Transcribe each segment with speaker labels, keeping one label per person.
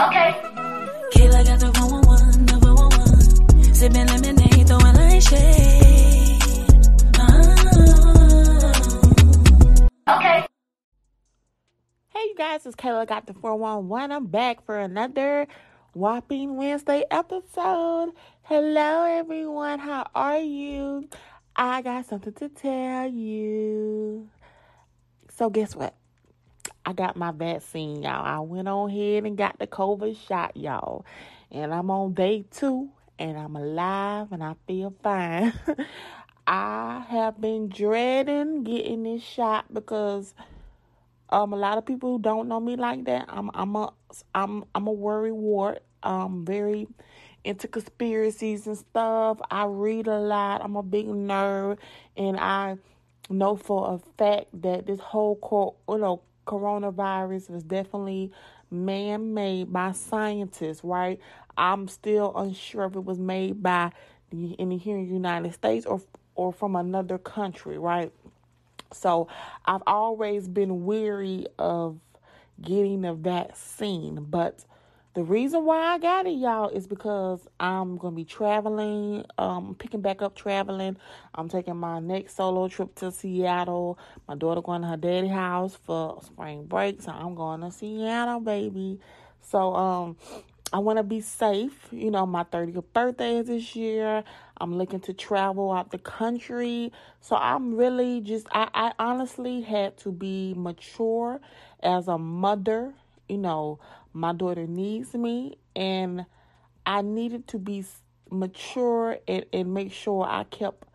Speaker 1: Okay. Kayla got the 111, the 111. Sipping lemonade, throwing light shade. Oh. Okay. Uh-huh.
Speaker 2: Hey, you guys, it's Kayla got the 411. I'm back for another Whopping Wednesday episode. Hello, everyone. How are you? I got something to tell you. So, guess what? I got my vaccine, y'all. I went on ahead and got the COVID shot, y'all. And I'm on day two, and I'm alive, and I feel fine. I have been dreading getting this shot because um a lot of people who don't know me like that, I'm I'm a I'm I'm a worry wart. I'm very into conspiracies and stuff. I read a lot. I'm a big nerd, and I know for a fact that this whole you know coronavirus was definitely man made by scientists, right? I'm still unsure if it was made by the, in the here in the United States or or from another country, right? So I've always been weary of getting a vaccine, but the reason why I got it, y'all, is because I'm gonna be traveling, um, picking back up traveling. I'm taking my next solo trip to Seattle. My daughter going to her daddy house for spring break, so I'm going to Seattle, baby. So, um, I want to be safe. You know, my 30th birthday is this year. I'm looking to travel out the country. So I'm really just, I, I honestly had to be mature as a mother. You know, my daughter needs me, and I needed to be mature and, and make sure I kept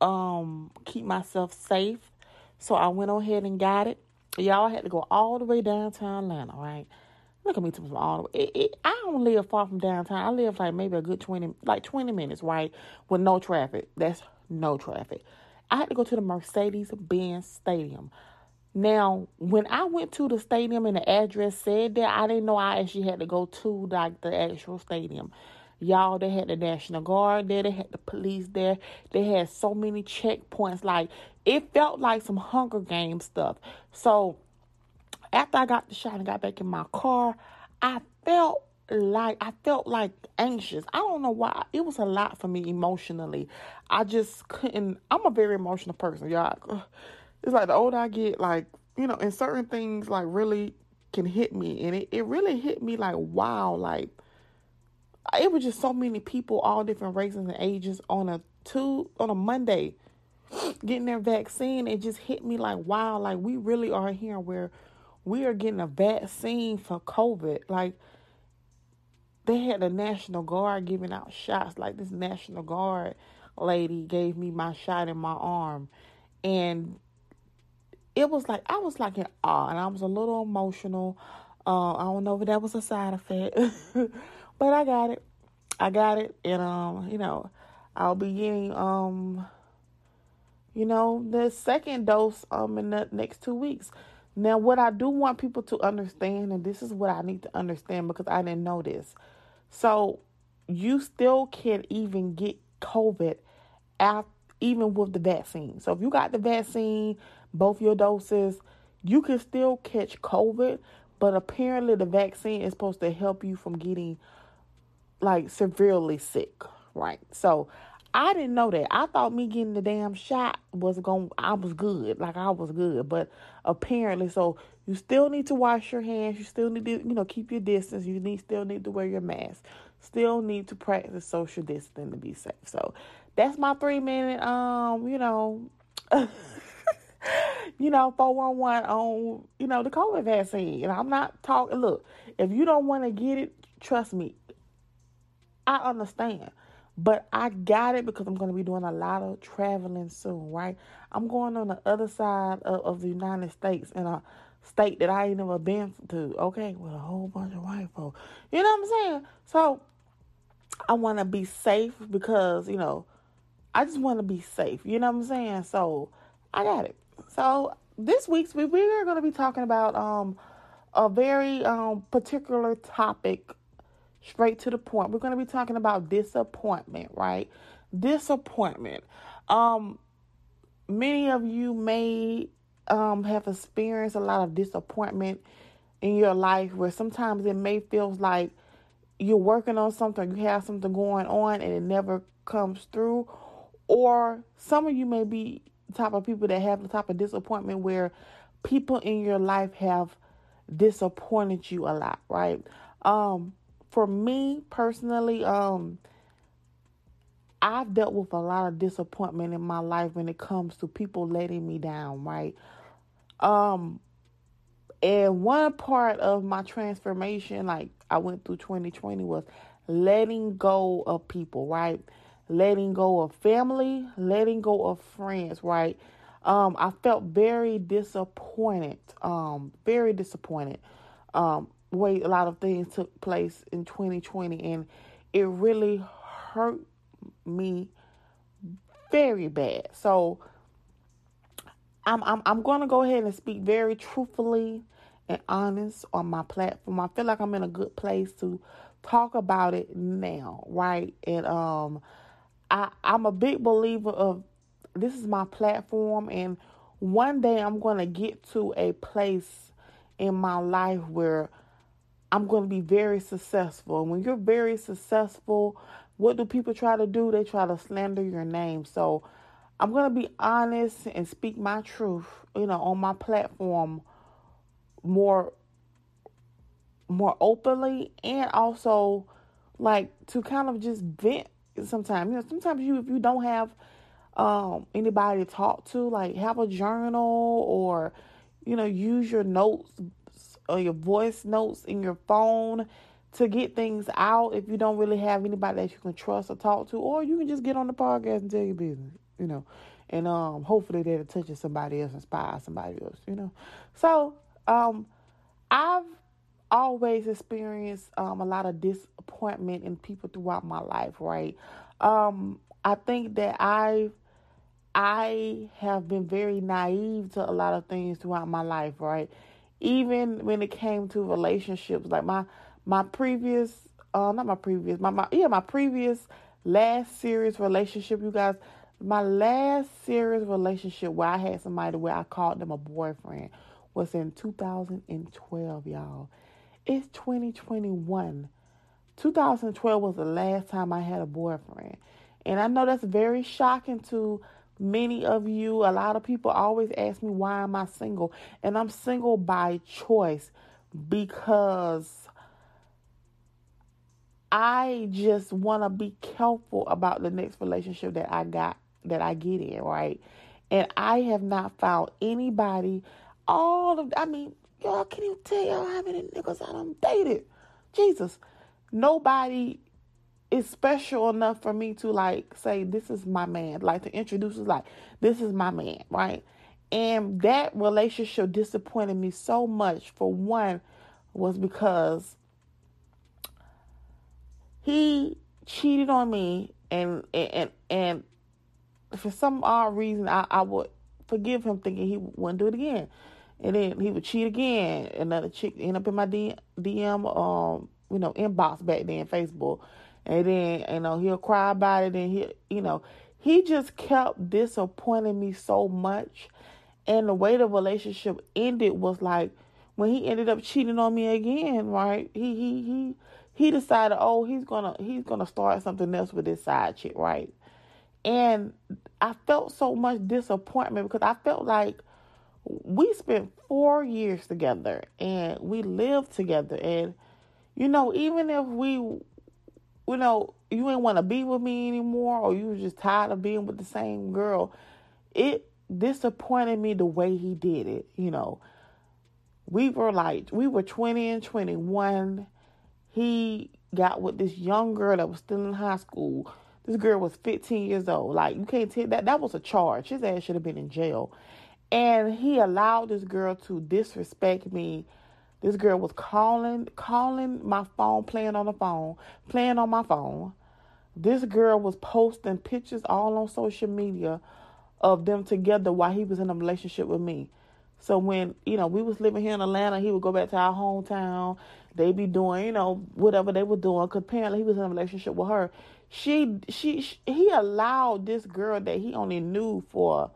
Speaker 2: um keep myself safe. So I went on ahead and got it. Y'all had to go all the way downtown Atlanta, right? Look at me to all the way. It, it, I don't live far from downtown. I live like maybe a good twenty, like twenty minutes, right, with no traffic. That's no traffic. I had to go to the Mercedes Benz Stadium. Now, when I went to the stadium and the address said that, I didn't know I actually had to go to like the actual stadium. Y'all, they had the National Guard there, they had the police there, they had so many checkpoints. Like it felt like some Hunger Games stuff. So after I got the shot and got back in my car, I felt like I felt like anxious. I don't know why. It was a lot for me emotionally. I just couldn't. I'm a very emotional person, y'all it's like the older I get, like, you know, and certain things like really can hit me. And it, it really hit me like, wow, like it was just so many people, all different races and ages on a two on a Monday getting their vaccine. It just hit me like, wow, like we really are here where we are getting a vaccine for COVID. Like they had the National Guard giving out shots. Like this National Guard lady gave me my shot in my arm. And it was like I was like in awe and I was a little emotional. Uh, I don't know if that was a side effect, but I got it. I got it, and um, you know, I'll be getting um, you know, the second dose um in the next two weeks. Now, what I do want people to understand, and this is what I need to understand because I didn't know this. So, you still can't even get COVID after, even with the vaccine. So, if you got the vaccine, both your doses, you can still catch COVID, but apparently the vaccine is supposed to help you from getting like severely sick, right? So I didn't know that. I thought me getting the damn shot was going I was good, like I was good, but apparently so you still need to wash your hands, you still need to, you know, keep your distance, you need still need to wear your mask. Still need to practice social distancing to be safe. So that's my 3 minute um, you know, you know, 411 on, you know, the COVID vaccine. And I'm not talking, look, if you don't want to get it, trust me, I understand. But I got it because I'm going to be doing a lot of traveling soon, right? I'm going on the other side of, of the United States in a state that I ain't never been to, okay, with a whole bunch of white folks. You know what I'm saying? So I want to be safe because, you know, I just want to be safe. You know what I'm saying? So I got it. So this week's we we are going to be talking about um a very um particular topic, straight to the point. We're going to be talking about disappointment, right? Disappointment. Um, many of you may um have experienced a lot of disappointment in your life where sometimes it may feel like you're working on something, you have something going on and it never comes through. Or some of you may be type of people that have the type of disappointment where people in your life have disappointed you a lot, right? Um, for me personally, um, I've dealt with a lot of disappointment in my life when it comes to people letting me down, right? Um, and one part of my transformation, like I went through 2020, was letting go of people, right? Letting go of family, letting go of friends, right? Um, I felt very disappointed, um, very disappointed. Um, way a lot of things took place in 2020, and it really hurt me very bad. So I'm I'm I'm to go ahead and speak very truthfully and honest on my platform. I feel like I'm in a good place to talk about it now, right? And um I I'm a big believer of this is my platform and one day I'm going to get to a place in my life where I'm going to be very successful. And when you're very successful, what do people try to do? They try to slander your name. So I'm going to be honest and speak my truth, you know, on my platform more more openly and also like to kind of just vent sometimes. You know, sometimes you if you don't have um anybody to talk to, like have a journal or you know, use your notes or your voice notes in your phone to get things out if you don't really have anybody that you can trust or talk to, or you can just get on the podcast and tell your business, you know, and um, hopefully that'll touch somebody else, inspire somebody else, you know. So um, I've always experienced um, a lot of disappointment in people throughout my life, right? Um, I think that I I have been very naive to a lot of things throughout my life, right? Even when it came to relationships, like my my previous uh not my previous my, my yeah my previous last serious relationship you guys my last serious relationship where I had somebody where I called them a boyfriend was in 2012 y'all it's 2021 2012 was the last time I had a boyfriend and I know that's very shocking to many of you a lot of people always ask me why am I single and I'm single by choice because I just want to be careful about the next relationship that I got that I get in, right? And I have not found anybody. All of I mean, y'all can you tell y'all how many niggas I done dated? Jesus, nobody is special enough for me to like say this is my man, like to introduce us like this is my man, right? And that relationship disappointed me so much. For one, was because he cheated on me and and and for some odd reason I, I would forgive him thinking he wouldn't do it again. And then he would cheat again. Another chick end up in my DM, DM um, you know, inbox back then, Facebook. And then, you know, he'll cry about it and he you know, he just kept disappointing me so much. And the way the relationship ended was like when he ended up cheating on me again, right? He he he he decided, oh, he's gonna he's gonna start something else with this side chick, right? And I felt so much disappointment because I felt like we spent four years together and we lived together and you know, even if we you know, you ain't want to be with me anymore or you were just tired of being with the same girl, it disappointed me the way he did it, you know. We were like we were 20 and 21 he got with this young girl that was still in high school. This girl was 15 years old. Like you can't tell that that was a charge. His ass should have been in jail. And he allowed this girl to disrespect me. This girl was calling calling my phone, playing on the phone, playing on my phone. This girl was posting pictures all on social media of them together while he was in a relationship with me. So when, you know, we was living here in Atlanta, he would go back to our hometown. They be doing, you know, whatever they were doing. Cause apparently he was in a relationship with her. She, she, she, he allowed this girl that he only knew for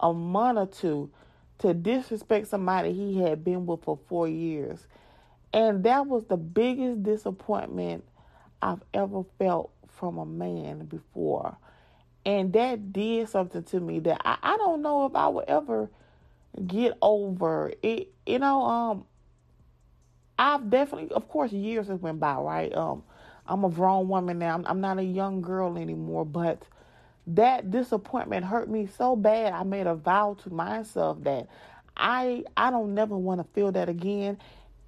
Speaker 2: a month or two to disrespect somebody he had been with for four years. And that was the biggest disappointment I've ever felt from a man before. And that did something to me that I, I don't know if I will ever get over. It you know, um I've definitely of course years have went by, right? Um I'm a grown woman now. I'm, I'm not a young girl anymore, but that disappointment hurt me so bad. I made a vow to myself that I I don't never want to feel that again.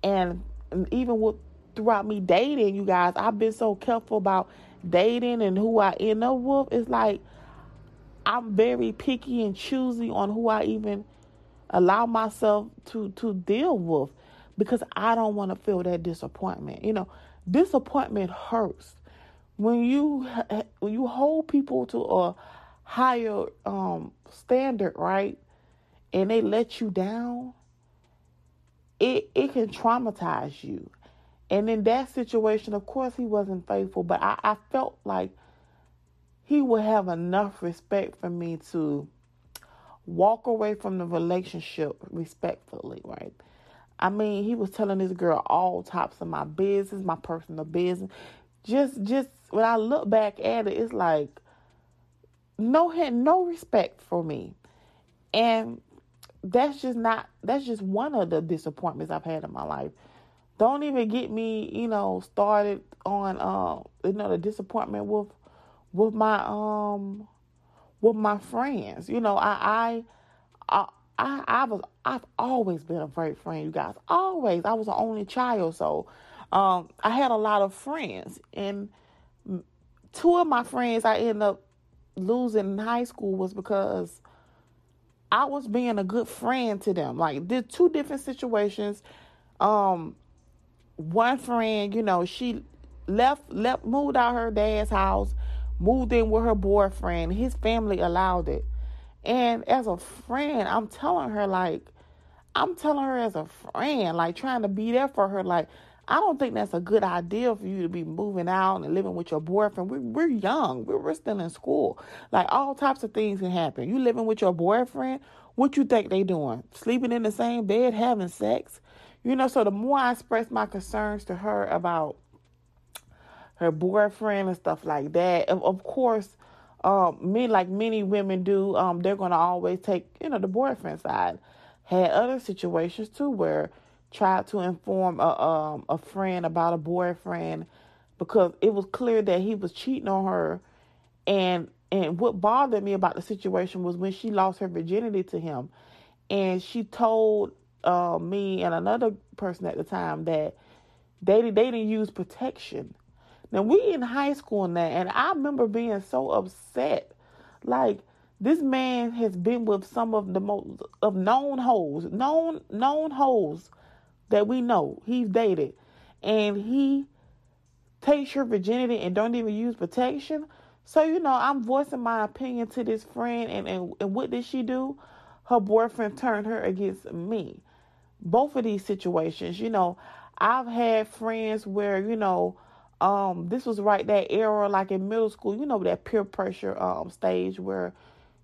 Speaker 2: And, even with throughout me dating, you guys, I've been so careful about dating and who I end up with. It's like I'm very picky and choosy on who I even allow myself to to deal with because I don't want to feel that disappointment. You know, disappointment hurts when you when you hold people to a higher um, standard, right, and they let you down. It it can traumatize you, and in that situation, of course, he wasn't faithful, but I, I felt like he would have enough respect for me to walk away from the relationship respectfully, right? I mean, he was telling this girl all types of my business, my personal business. Just just when I look back at it, it's like no had no respect for me. And that's just not that's just one of the disappointments I've had in my life. Don't even get me, you know, started on uh you know the disappointment with with my um with my friends. You know, I I I I, was I've always been a great friend, you guys. Always. I was the only child, so um I had a lot of friends and two of my friends I ended up losing in high school was because I was being a good friend to them. Like did two different situations. Um one friend, you know, she left left moved out her dad's house moved in with her boyfriend. His family allowed it. And as a friend, I'm telling her, like, I'm telling her as a friend, like, trying to be there for her. Like, I don't think that's a good idea for you to be moving out and living with your boyfriend. We're, we're young. We're, we're still in school. Like, all types of things can happen. You living with your boyfriend, what you think they doing? Sleeping in the same bed, having sex? You know, so the more I express my concerns to her about her boyfriend and stuff like that. Of, of course, um, me like many women do, um, they're gonna always take you know the boyfriend side. Had other situations too where tried to inform a um, a friend about a boyfriend because it was clear that he was cheating on her, and and what bothered me about the situation was when she lost her virginity to him, and she told uh, me and another person at the time that they they didn't use protection. Now we in high school now, and I remember being so upset. Like this man has been with some of the most of known hoes, known known hoes that we know. He's dated, and he takes your virginity and don't even use protection. So you know, I'm voicing my opinion to this friend, and and, and what did she do? Her boyfriend turned her against me. Both of these situations, you know, I've had friends where you know um, this was right that era, like in middle school, you know, that peer pressure um stage where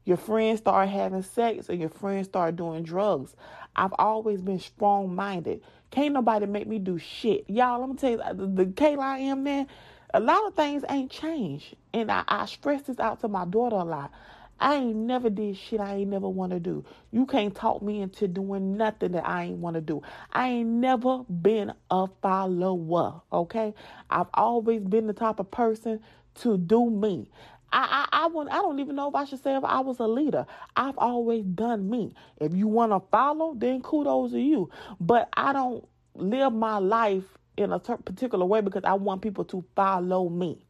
Speaker 2: your friends start having sex and your friends start doing drugs. I've always been strong minded. Can't nobody make me do shit. Y'all, let me tell you, the, the Kayla I am now, a lot of things ain't changed. And I, I stress this out to my daughter a lot. I ain't never did shit I ain't never want to do. You can't talk me into doing nothing that I ain't want to do. I ain't never been a follower, okay? I've always been the type of person to do me. I, I, I, want, I don't even know if I should say if I was a leader. I've always done me. If you want to follow, then kudos to you. But I don't live my life in a particular way because I want people to follow me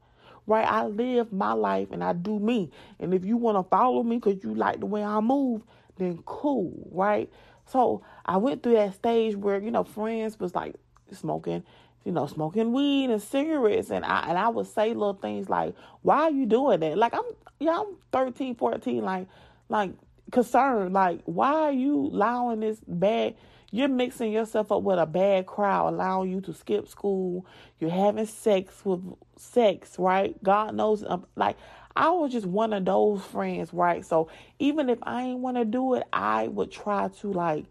Speaker 2: right? I live my life and I do me. And if you want to follow me because you like the way I move, then cool, right? So I went through that stage where, you know, friends was like smoking, you know, smoking weed and cigarettes. And I, and I would say little things like, why are you doing that? Like I'm, yeah, I'm 13, 14, like, like concerned. Like, why are you allowing this bad, you're mixing yourself up with a bad crowd, allowing you to skip school. You're having sex with sex, right? God knows. Um, like I was just one of those friends, right? So even if I ain't want to do it, I would try to like,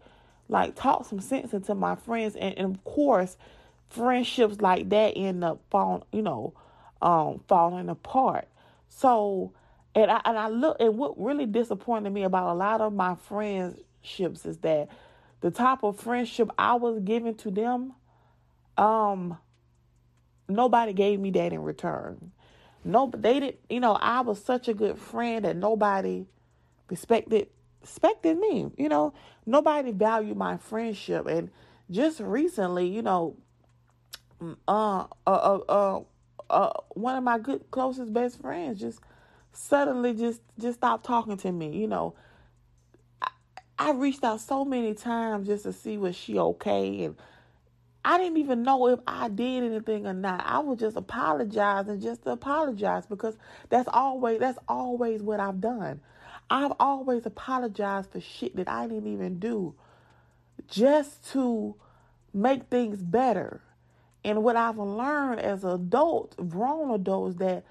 Speaker 2: like talk some sense into my friends, and, and of course, friendships like that end up falling, you know, um, falling apart. So, and I and I look and what really disappointed me about a lot of my friendships is that the type of friendship I was giving to them, um, nobody gave me that in return. No, they didn't. You know, I was such a good friend that nobody respected respected me. You know, nobody valued my friendship, and just recently, you know, uh, uh, uh, uh, uh one of my good closest best friends just suddenly just just stopped talking to me. You know, I, I reached out so many times just to see was she okay and I didn't even know if I did anything or not. I was just apologizing just to apologize because that's always that's always what I've done. I've always apologized for shit that I didn't even do just to make things better. And what I've learned as adults, grown adults, that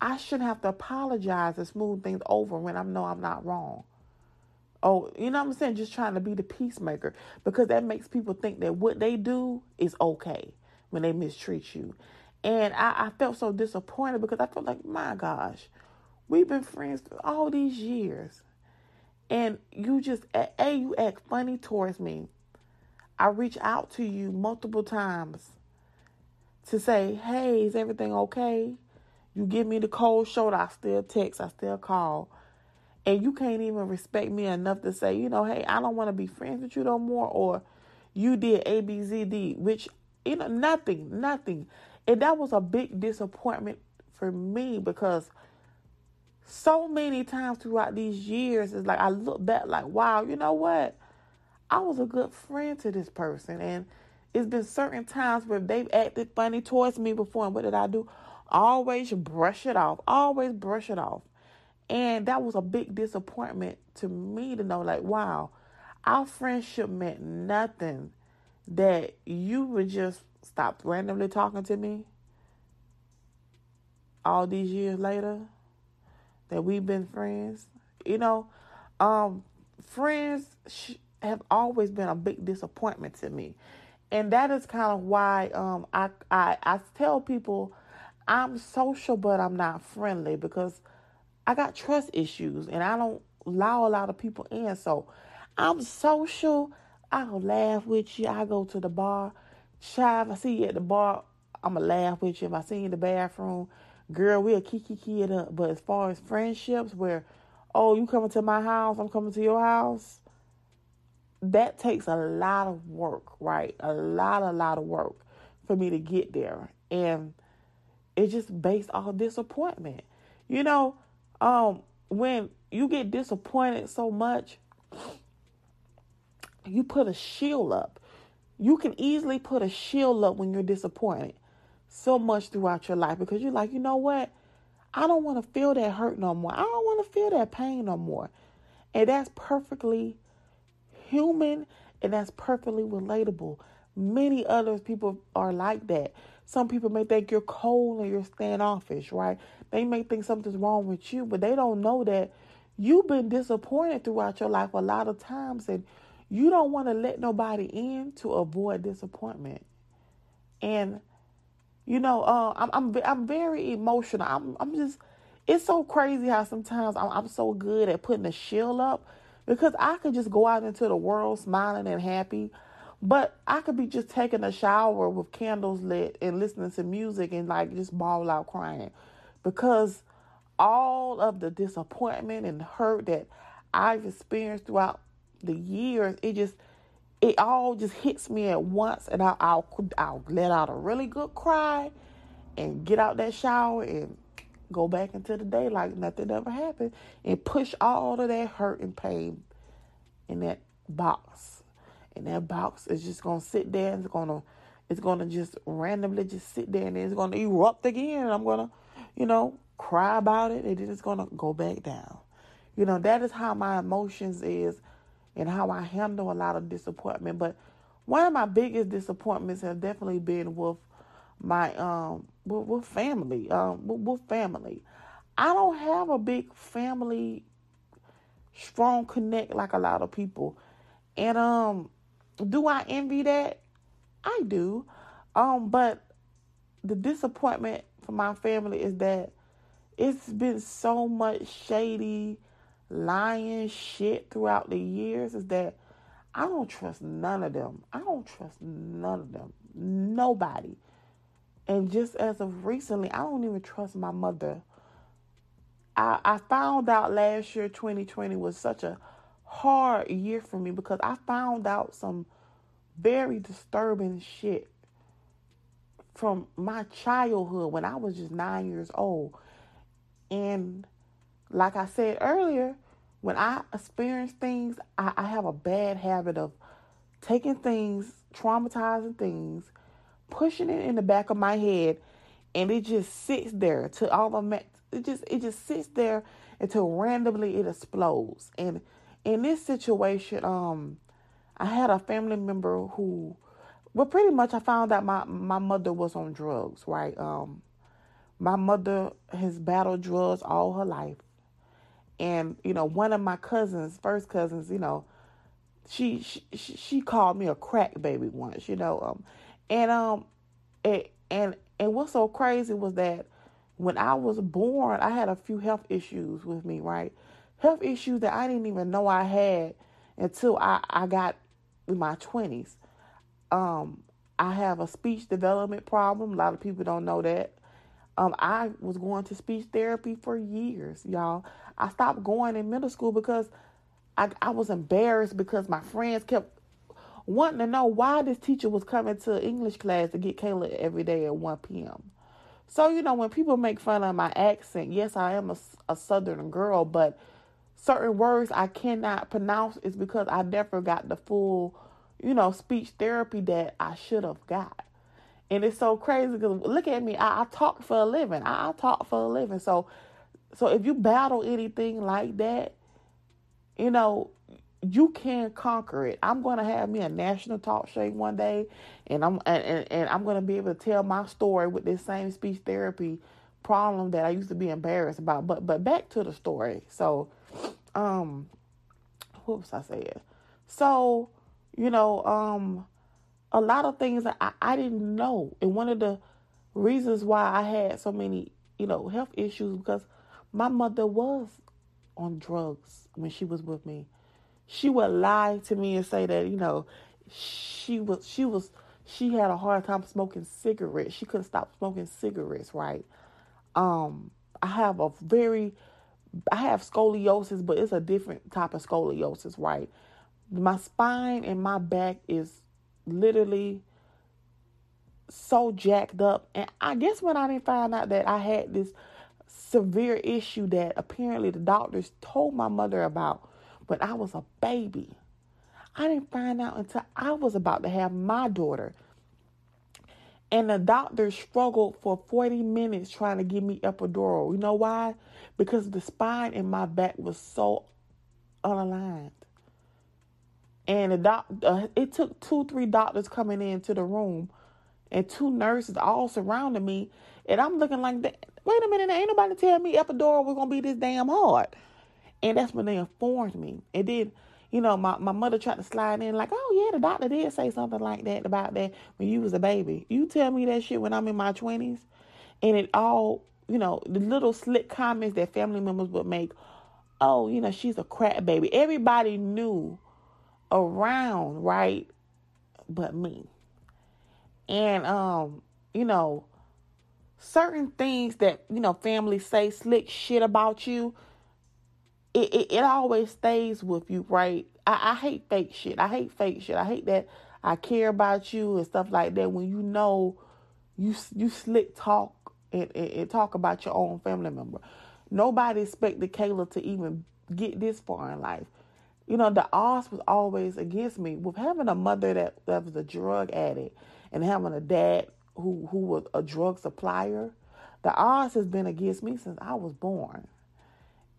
Speaker 2: I shouldn't have to apologize and smooth things over when I know I'm not wrong. Oh, you know what I'm saying? Just trying to be the peacemaker because that makes people think that what they do is okay when they mistreat you. And I, I felt so disappointed because I felt like, my gosh, we've been friends all these years. And you just, A, you act funny towards me. I reach out to you multiple times to say, hey, is everything okay? You give me the cold shoulder, I still text, I still call and you can't even respect me enough to say, you know, hey, I don't want to be friends with you no more, or you did A, B, Z, D, which, you know, nothing, nothing. And that was a big disappointment for me because so many times throughout these years, it's like I look back like, wow, you know what? I was a good friend to this person. And it's been certain times where they've acted funny towards me before. And what did I do? Always brush it off. Always brush it off. And that was a big disappointment to me to know, like, wow, our friendship meant nothing that you would just stop randomly talking to me all these years later that we've been friends. You know, um, friends have always been a big disappointment to me. And that is kind of why um, I, I I tell people I'm social but I'm not friendly because I got trust issues and I don't allow a lot of people in. So I'm social. I'll laugh with you. I go to the bar. Child, if I see you at the bar, I'ma laugh with you. If I see you in the bathroom, girl, we'll kiki it up. But as far as friendships where, oh, you coming to my house, I'm coming to your house, that takes a lot of work, right? A lot, a lot of work for me to get there. And it's just based off disappointment. You know, um when you get disappointed so much you put a shield up you can easily put a shield up when you're disappointed so much throughout your life because you're like you know what i don't want to feel that hurt no more i don't want to feel that pain no more and that's perfectly human and that's perfectly relatable many other people are like that some people may think you're cold and you're standoffish, right? They may think something's wrong with you, but they don't know that you've been disappointed throughout your life a lot of times and you don't want to let nobody in to avoid disappointment. And you know, uh, I'm I'm I'm very emotional. I'm I'm just it's so crazy how sometimes I'm I'm so good at putting a shield up because I could just go out into the world smiling and happy but I could be just taking a shower with candles lit and listening to music and like just bawl out crying. Because all of the disappointment and hurt that I've experienced throughout the years, it just it all just hits me at once, and I'll, I'll I'll let out a really good cry, and get out that shower and go back into the day like nothing ever happened, and push all of that hurt and pain in that box and that box is just gonna sit there and it's gonna it's gonna just randomly just sit there and it's gonna erupt again and I'm gonna, you know, cry about it and then it's gonna go back down. You know, that is how my emotions is and how I handle a lot of disappointment. But one of my biggest disappointments have definitely been with my um with, with family. Um with, with family. I don't have a big family strong connect like a lot of people. And um do I envy that? I do. Um, but the disappointment for my family is that it's been so much shady, lying shit throughout the years. Is that I don't trust none of them. I don't trust none of them. Nobody. And just as of recently, I don't even trust my mother. I, I found out last year, 2020, was such a hard year for me because I found out some very disturbing shit from my childhood when I was just nine years old. And like I said earlier, when I experience things, I, I have a bad habit of taking things, traumatizing things, pushing it in the back of my head, and it just sits there to all of my it just it just sits there until randomly it explodes. And in this situation, um, I had a family member who well pretty much I found out my my mother was on drugs, right? Um my mother has battled drugs all her life. And, you know, one of my cousins, first cousins, you know, she she, she called me a crack baby once, you know. Um and um it, and and what's so crazy was that when I was born, I had a few health issues with me, right? Health issues that I didn't even know I had until I, I got in my 20s. Um, I have a speech development problem. A lot of people don't know that. Um, I was going to speech therapy for years, y'all. I stopped going in middle school because I, I was embarrassed because my friends kept wanting to know why this teacher was coming to English class to get Kayla every day at 1 p.m. So, you know, when people make fun of my accent, yes, I am a, a southern girl, but certain words I cannot pronounce is because I never got the full, you know, speech therapy that I should have got. And it's so crazy because look at me, I, I talk for a living. I, I talk for a living. So, so if you battle anything like that, you know, you can conquer it. I'm going to have me a national talk show one day, and I'm and, and I'm going to be able to tell my story with this same speech therapy problem that I used to be embarrassed about. But but back to the story. So, um, what was I saying? So, you know, um, a lot of things that I, I didn't know, and one of the reasons why I had so many, you know, health issues because my mother was on drugs when she was with me she would lie to me and say that you know she was she was she had a hard time smoking cigarettes. She couldn't stop smoking cigarettes, right? Um, I have a very I have scoliosis, but it's a different type of scoliosis, right? My spine and my back is literally so jacked up. And I guess when I didn't find out that I had this severe issue that apparently the doctors told my mother about when I was a baby. I didn't find out until I was about to have my daughter. And the doctor struggled for 40 minutes trying to give me epidural. You know why? Because the spine in my back was so unaligned. And the doc, uh, it took two, three doctors coming into the room and two nurses all surrounding me. And I'm looking like, wait a minute, ain't nobody tell me epidural was going to be this damn hard. And that's when they informed me. And then, you know, my, my mother tried to slide in like, oh yeah, the doctor did say something like that about that when you was a baby. You tell me that shit when I'm in my twenties. And it all, you know, the little slick comments that family members would make, oh, you know, she's a crap baby. Everybody knew around, right? But me. And um, you know, certain things that, you know, families say slick shit about you it, it, it always stays with you, right? I, I hate fake shit. I hate fake shit. I hate that I care about you and stuff like that when you know you you slick talk and, and, and talk about your own family member. Nobody expected Kayla to even get this far in life. You know, the odds was always against me. With having a mother that, that was a drug addict and having a dad who who was a drug supplier, the odds has been against me since I was born.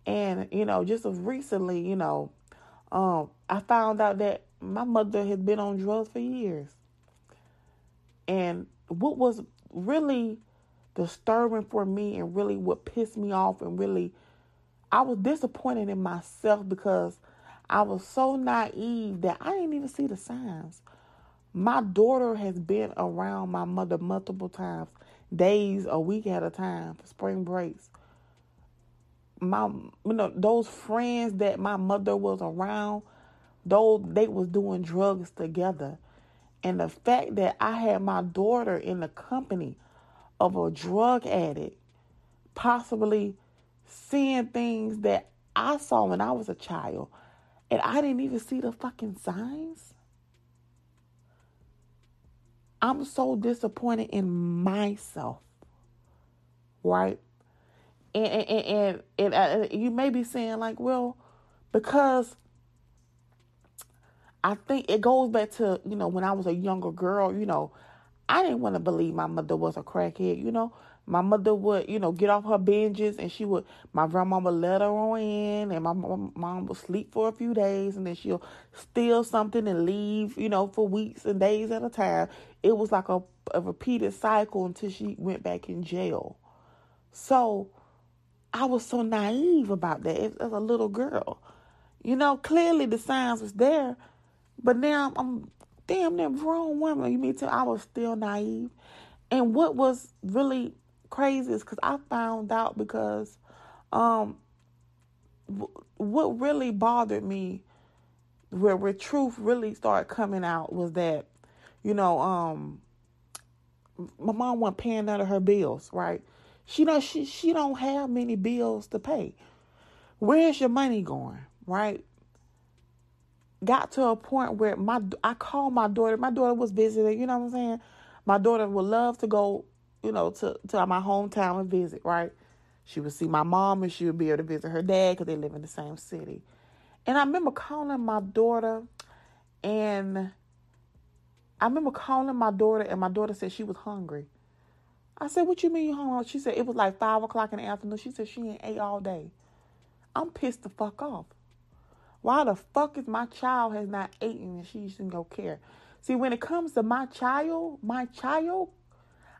Speaker 2: And, you know, just recently, you know, um, I found out that my mother had been on drugs for years. And what was really disturbing for me and really what pissed me off and really I was disappointed in myself because I was so naive that I didn't even see the signs. My daughter has been around my mother multiple times, days, a week at a time for spring breaks. My, you know, those friends that my mother was around, those they was doing drugs together, and the fact that I had my daughter in the company of a drug addict, possibly seeing things that I saw when I was a child, and I didn't even see the fucking signs. I'm so disappointed in myself, right? And and and, and, and uh, uh, you may be saying like, well, because I think it goes back to you know when I was a younger girl, you know, I didn't want to believe my mother was a crackhead, you know. My mother would, you know, get off her binges and she would, my grandma would let her on in and my mom would sleep for a few days and then she'll steal something and leave, you know, for weeks and days at a time. It was like a, a repeated cycle until she went back in jail. So I was so naive about that as, as a little girl. You know, clearly the signs was there, but now I'm, I'm damn near grown woman. You mean to I was still naive. And what was really crazy is because I found out because um, w- what really bothered me, where where truth really started coming out, was that you know um, my mom wasn't paying none of her bills, right? She don't she she don't have many bills to pay. Where's your money going, right? Got to a point where my I called my daughter. My daughter was visiting. You know what I'm saying? My daughter would love to go you know, to, to my hometown and visit, right? She would see my mom and she would be able to visit her dad because they live in the same city. And I remember calling my daughter and I remember calling my daughter and my daughter said she was hungry. I said, What you mean you hungry? She said it was like five o'clock in the afternoon. She said she ain't ate all day. I'm pissed the fuck off. Why the fuck is my child has not eaten and she shouldn't go care? See, when it comes to my child, my child,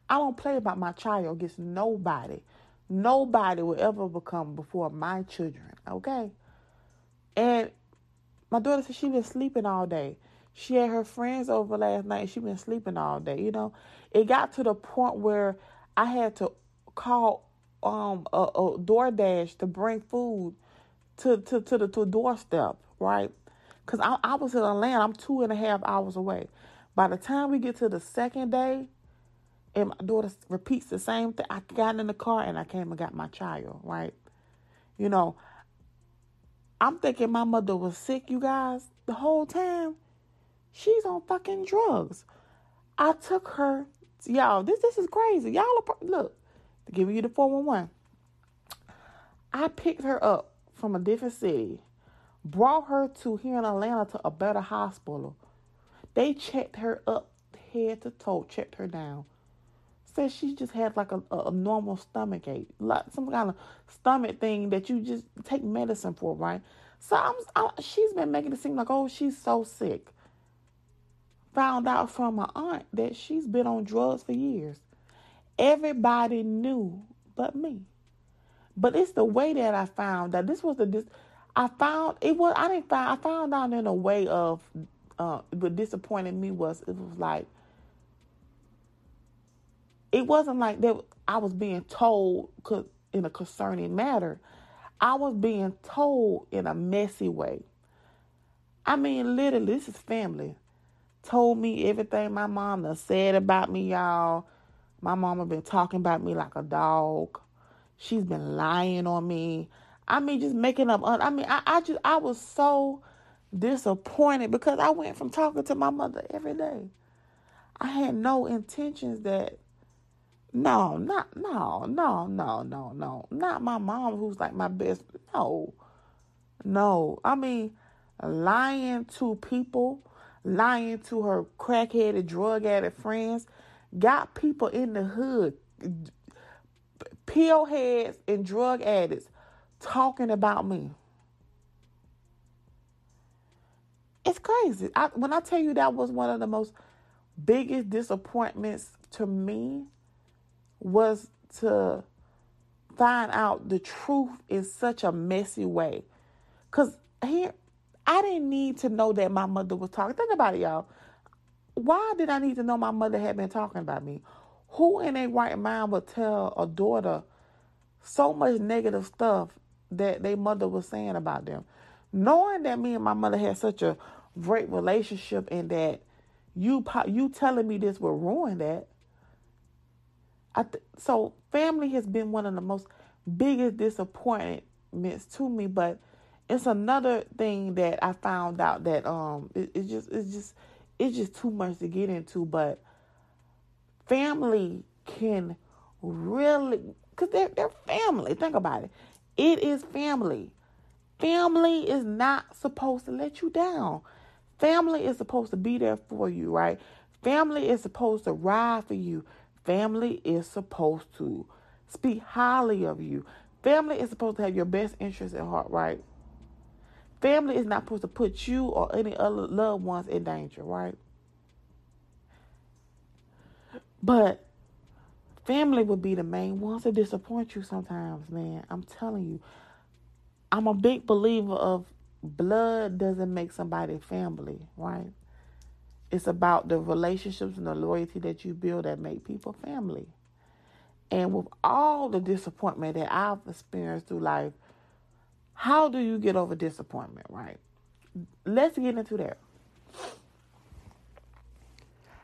Speaker 2: I don't play about my child against nobody. Nobody will ever become before my children, okay? And my daughter said she been sleeping all day. She had her friends over last night. She been sleeping all day. You know, it got to the point where I had to call um a, a DoorDash to bring food to to to the to the doorstep, right? Cause I I was in Atlanta. I'm two and a half hours away. By the time we get to the second day, and my daughter repeats the same thing. I got in the car and I came and got my child, right? You know, I'm thinking my mother was sick, you guys, the whole time. She's on fucking drugs. I took her, y'all, this this is crazy. Y'all are, look, give you the 411. I picked her up from a different city, brought her to here in Atlanta to a better hospital. They checked her up head to toe, checked her down said she just had like a, a normal stomach ache, like some kind of stomach thing that you just take medicine for, right? So I'm, I, she's been making it seem like, oh, she's so sick. Found out from my aunt that she's been on drugs for years. Everybody knew but me. But it's the way that I found that this was the this I found it was I didn't find I found out in a way of uh what disappointed me was it was like it wasn't like that I was being told in a concerning matter. I was being told in a messy way. I mean, literally, this is family. Told me everything my mom said about me, y'all. My mama been talking about me like a dog. She's been lying on me. I mean, just making up. I mean, I, I just, I was so disappointed because I went from talking to my mother every day. I had no intentions that no, not no, no, no, no, no. Not my mom who's like my best. No. No. I mean, lying to people, lying to her crackheaded, drug addict friends, got people in the hood, pill heads and drug addicts talking about me. It's crazy. I, when I tell you that was one of the most biggest disappointments to me was to find out the truth in such a messy way. Cause here I didn't need to know that my mother was talking. Think about it, y'all. why did I need to know my mother had been talking about me? Who in a right mind would tell a daughter so much negative stuff that their mother was saying about them? Knowing that me and my mother had such a great relationship and that you you telling me this will ruin that. I th- so family has been one of the most biggest disappointments to me, but it's another thing that I found out that um it, it's just it's just it's just too much to get into, but family can really because they're they're family. Think about it. It is family. Family is not supposed to let you down. Family is supposed to be there for you, right? Family is supposed to ride for you. Family is supposed to speak highly of you. Family is supposed to have your best interest at heart, right? Family is not supposed to put you or any other loved ones in danger, right? But family would be the main ones that disappoint you sometimes, man. I'm telling you. I'm a big believer of blood doesn't make somebody family, right? It's about the relationships and the loyalty that you build that make people family. And with all the disappointment that I've experienced through life, how do you get over disappointment, right? Let's get into that.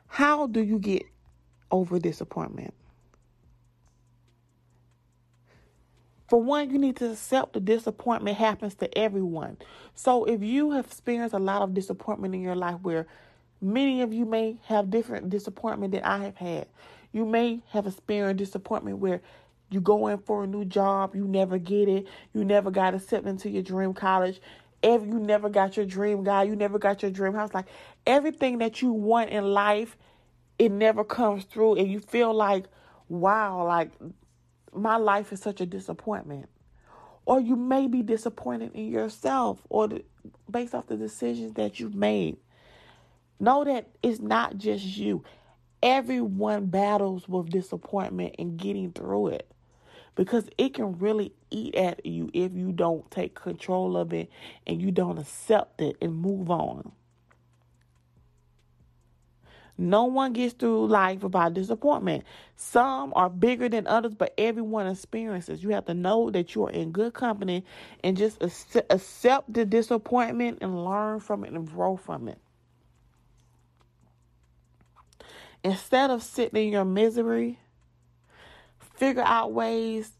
Speaker 2: How do you get over disappointment? For one, you need to accept the disappointment happens to everyone. So if you have experienced a lot of disappointment in your life where many of you may have different disappointment than I have had. You may have experienced disappointment where you go in for a new job, you never get it, you never got accepted into your dream college, every you never got your dream guy, you never got your dream house. Like everything that you want in life, it never comes through and you feel like, wow, like my life is such a disappointment. Or you may be disappointed in yourself or the, based off the decisions that you've made. Know that it's not just you. Everyone battles with disappointment and getting through it because it can really eat at you if you don't take control of it and you don't accept it and move on. No one gets through life without disappointment. Some are bigger than others, but everyone experiences. You have to know that you are in good company and just accept the disappointment and learn from it and grow from it. Instead of sitting in your misery, figure out ways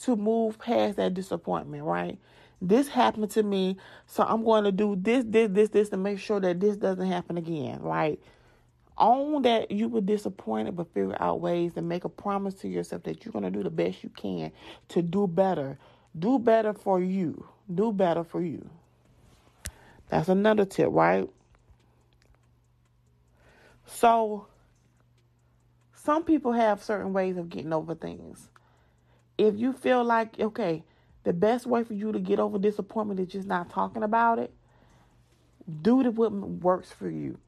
Speaker 2: to move past that disappointment, right? This happened to me, so I'm going to do this, this, this, this to make sure that this doesn't happen again, right? Own that you were disappointed, but figure out ways to make a promise to yourself that you're going to do the best you can to do better. Do better for you. Do better for you. That's another tip, right? So, some people have certain ways of getting over things. If you feel like, okay, the best way for you to get over disappointment is just not talking about it, do the what works for you.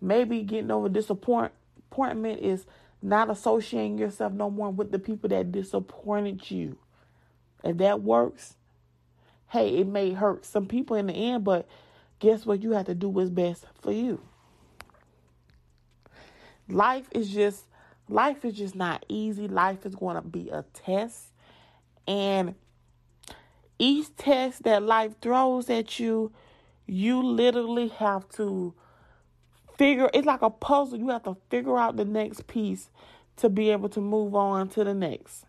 Speaker 2: Maybe getting over disappointment is not associating yourself no more with the people that disappointed you. If that works, hey, it may hurt some people in the end, but guess what? You have to do what's best for you. Life is just life is just not easy. Life is going to be a test. And each test that life throws at you, you literally have to figure it's like a puzzle. You have to figure out the next piece to be able to move on to the next.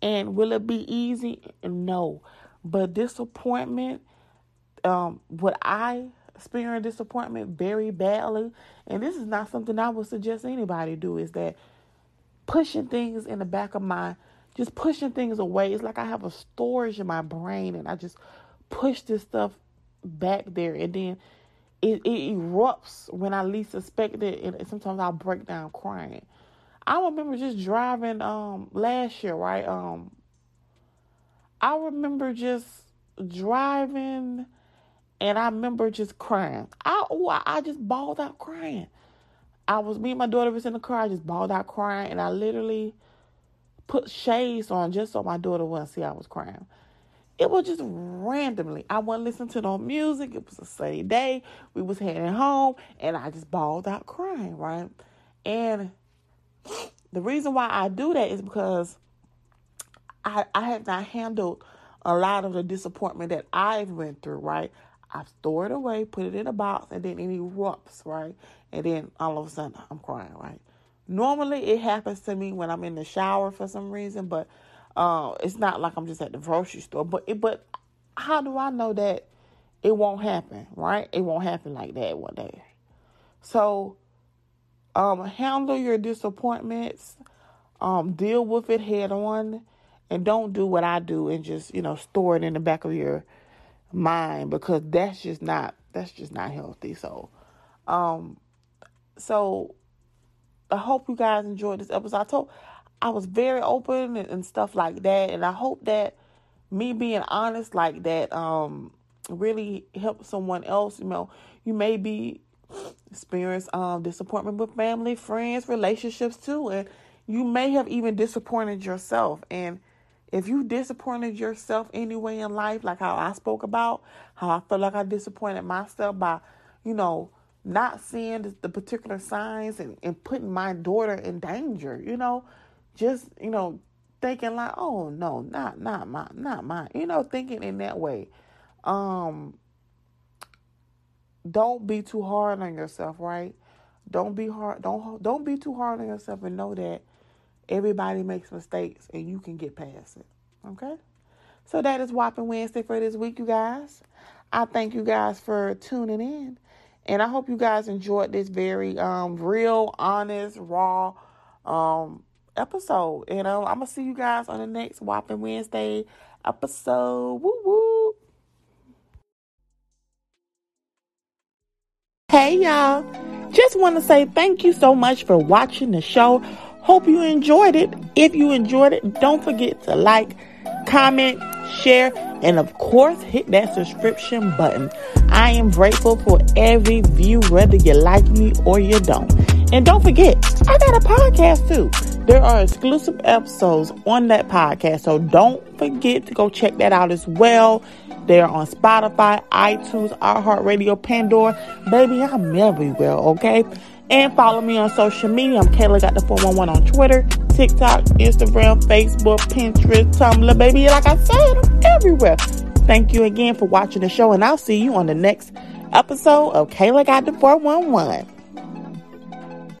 Speaker 2: And will it be easy? No. But disappointment, um, what I experience disappointment very badly, and this is not something I would suggest anybody do, is that pushing things in the back of my just pushing things away. It's like I have a storage in my brain and I just push this stuff back there and then it, it erupts when I least suspect it, and sometimes I'll break down crying. I remember just driving um last year, right? Um, I remember just driving, and I remember just crying. I oh, I just bawled out crying. I was me and my daughter was in the car. I just bawled out crying, and I literally put shades on just so my daughter wouldn't see I was crying. it was just randomly. I wasn't listening to no music. It was a sunny day. We was heading home, and I just bawled out crying, right? And the reason why I do that is because I I have not handled a lot of the disappointment that I've went through, right? I store it away, put it in a box, and then it erupts, right? And then all of a sudden I'm crying, right? Normally it happens to me when I'm in the shower for some reason, but uh, it's not like I'm just at the grocery store. But it, but how do I know that it won't happen, right? It won't happen like that one day. So um, handle your disappointments, um, deal with it head on, and don't do what I do and just you know store it in the back of your mind because that's just not that's just not healthy. So, um, so I hope you guys enjoyed this episode. I told I was very open and, and stuff like that, and I hope that me being honest like that um really help someone else. You know, you may be experience um disappointment with family, friends, relationships too, and you may have even disappointed yourself and if you disappointed yourself anyway in life, like how I spoke about, how I felt like I disappointed myself by, you know, not seeing the particular signs and, and putting my daughter in danger, you know, just, you know, thinking like, oh no, not not my not mine. You know, thinking in that way. Um don't be too hard on yourself, right? Don't be hard don't don't be too hard on yourself and know that Everybody makes mistakes and you can get past it. Okay? So that is Whopping Wednesday for this week, you guys. I thank you guys for tuning in. And I hope you guys enjoyed this very um, real, honest, raw um, episode. And um, I'm going to see you guys on the next Whopping Wednesday episode. Woo woo. Hey, y'all. Just want to say thank you so much for watching the show. Hope you enjoyed it. If you enjoyed it, don't forget to like, comment, share, and of course, hit that subscription button. I am grateful for every view, whether you like me or you don't. And don't forget, I got a podcast too. There are exclusive episodes on that podcast, so don't forget to go check that out as well. They're on Spotify, iTunes, iHeartRadio, Pandora. Baby, I'm everywhere, okay? And follow me on social media. I'm Kayla Got the 411 on Twitter, TikTok, Instagram, Facebook, Pinterest, Tumblr. Baby, like I said, I'm everywhere. Thank you again for watching the show, and I'll see you on the next episode of Kayla Got the 411.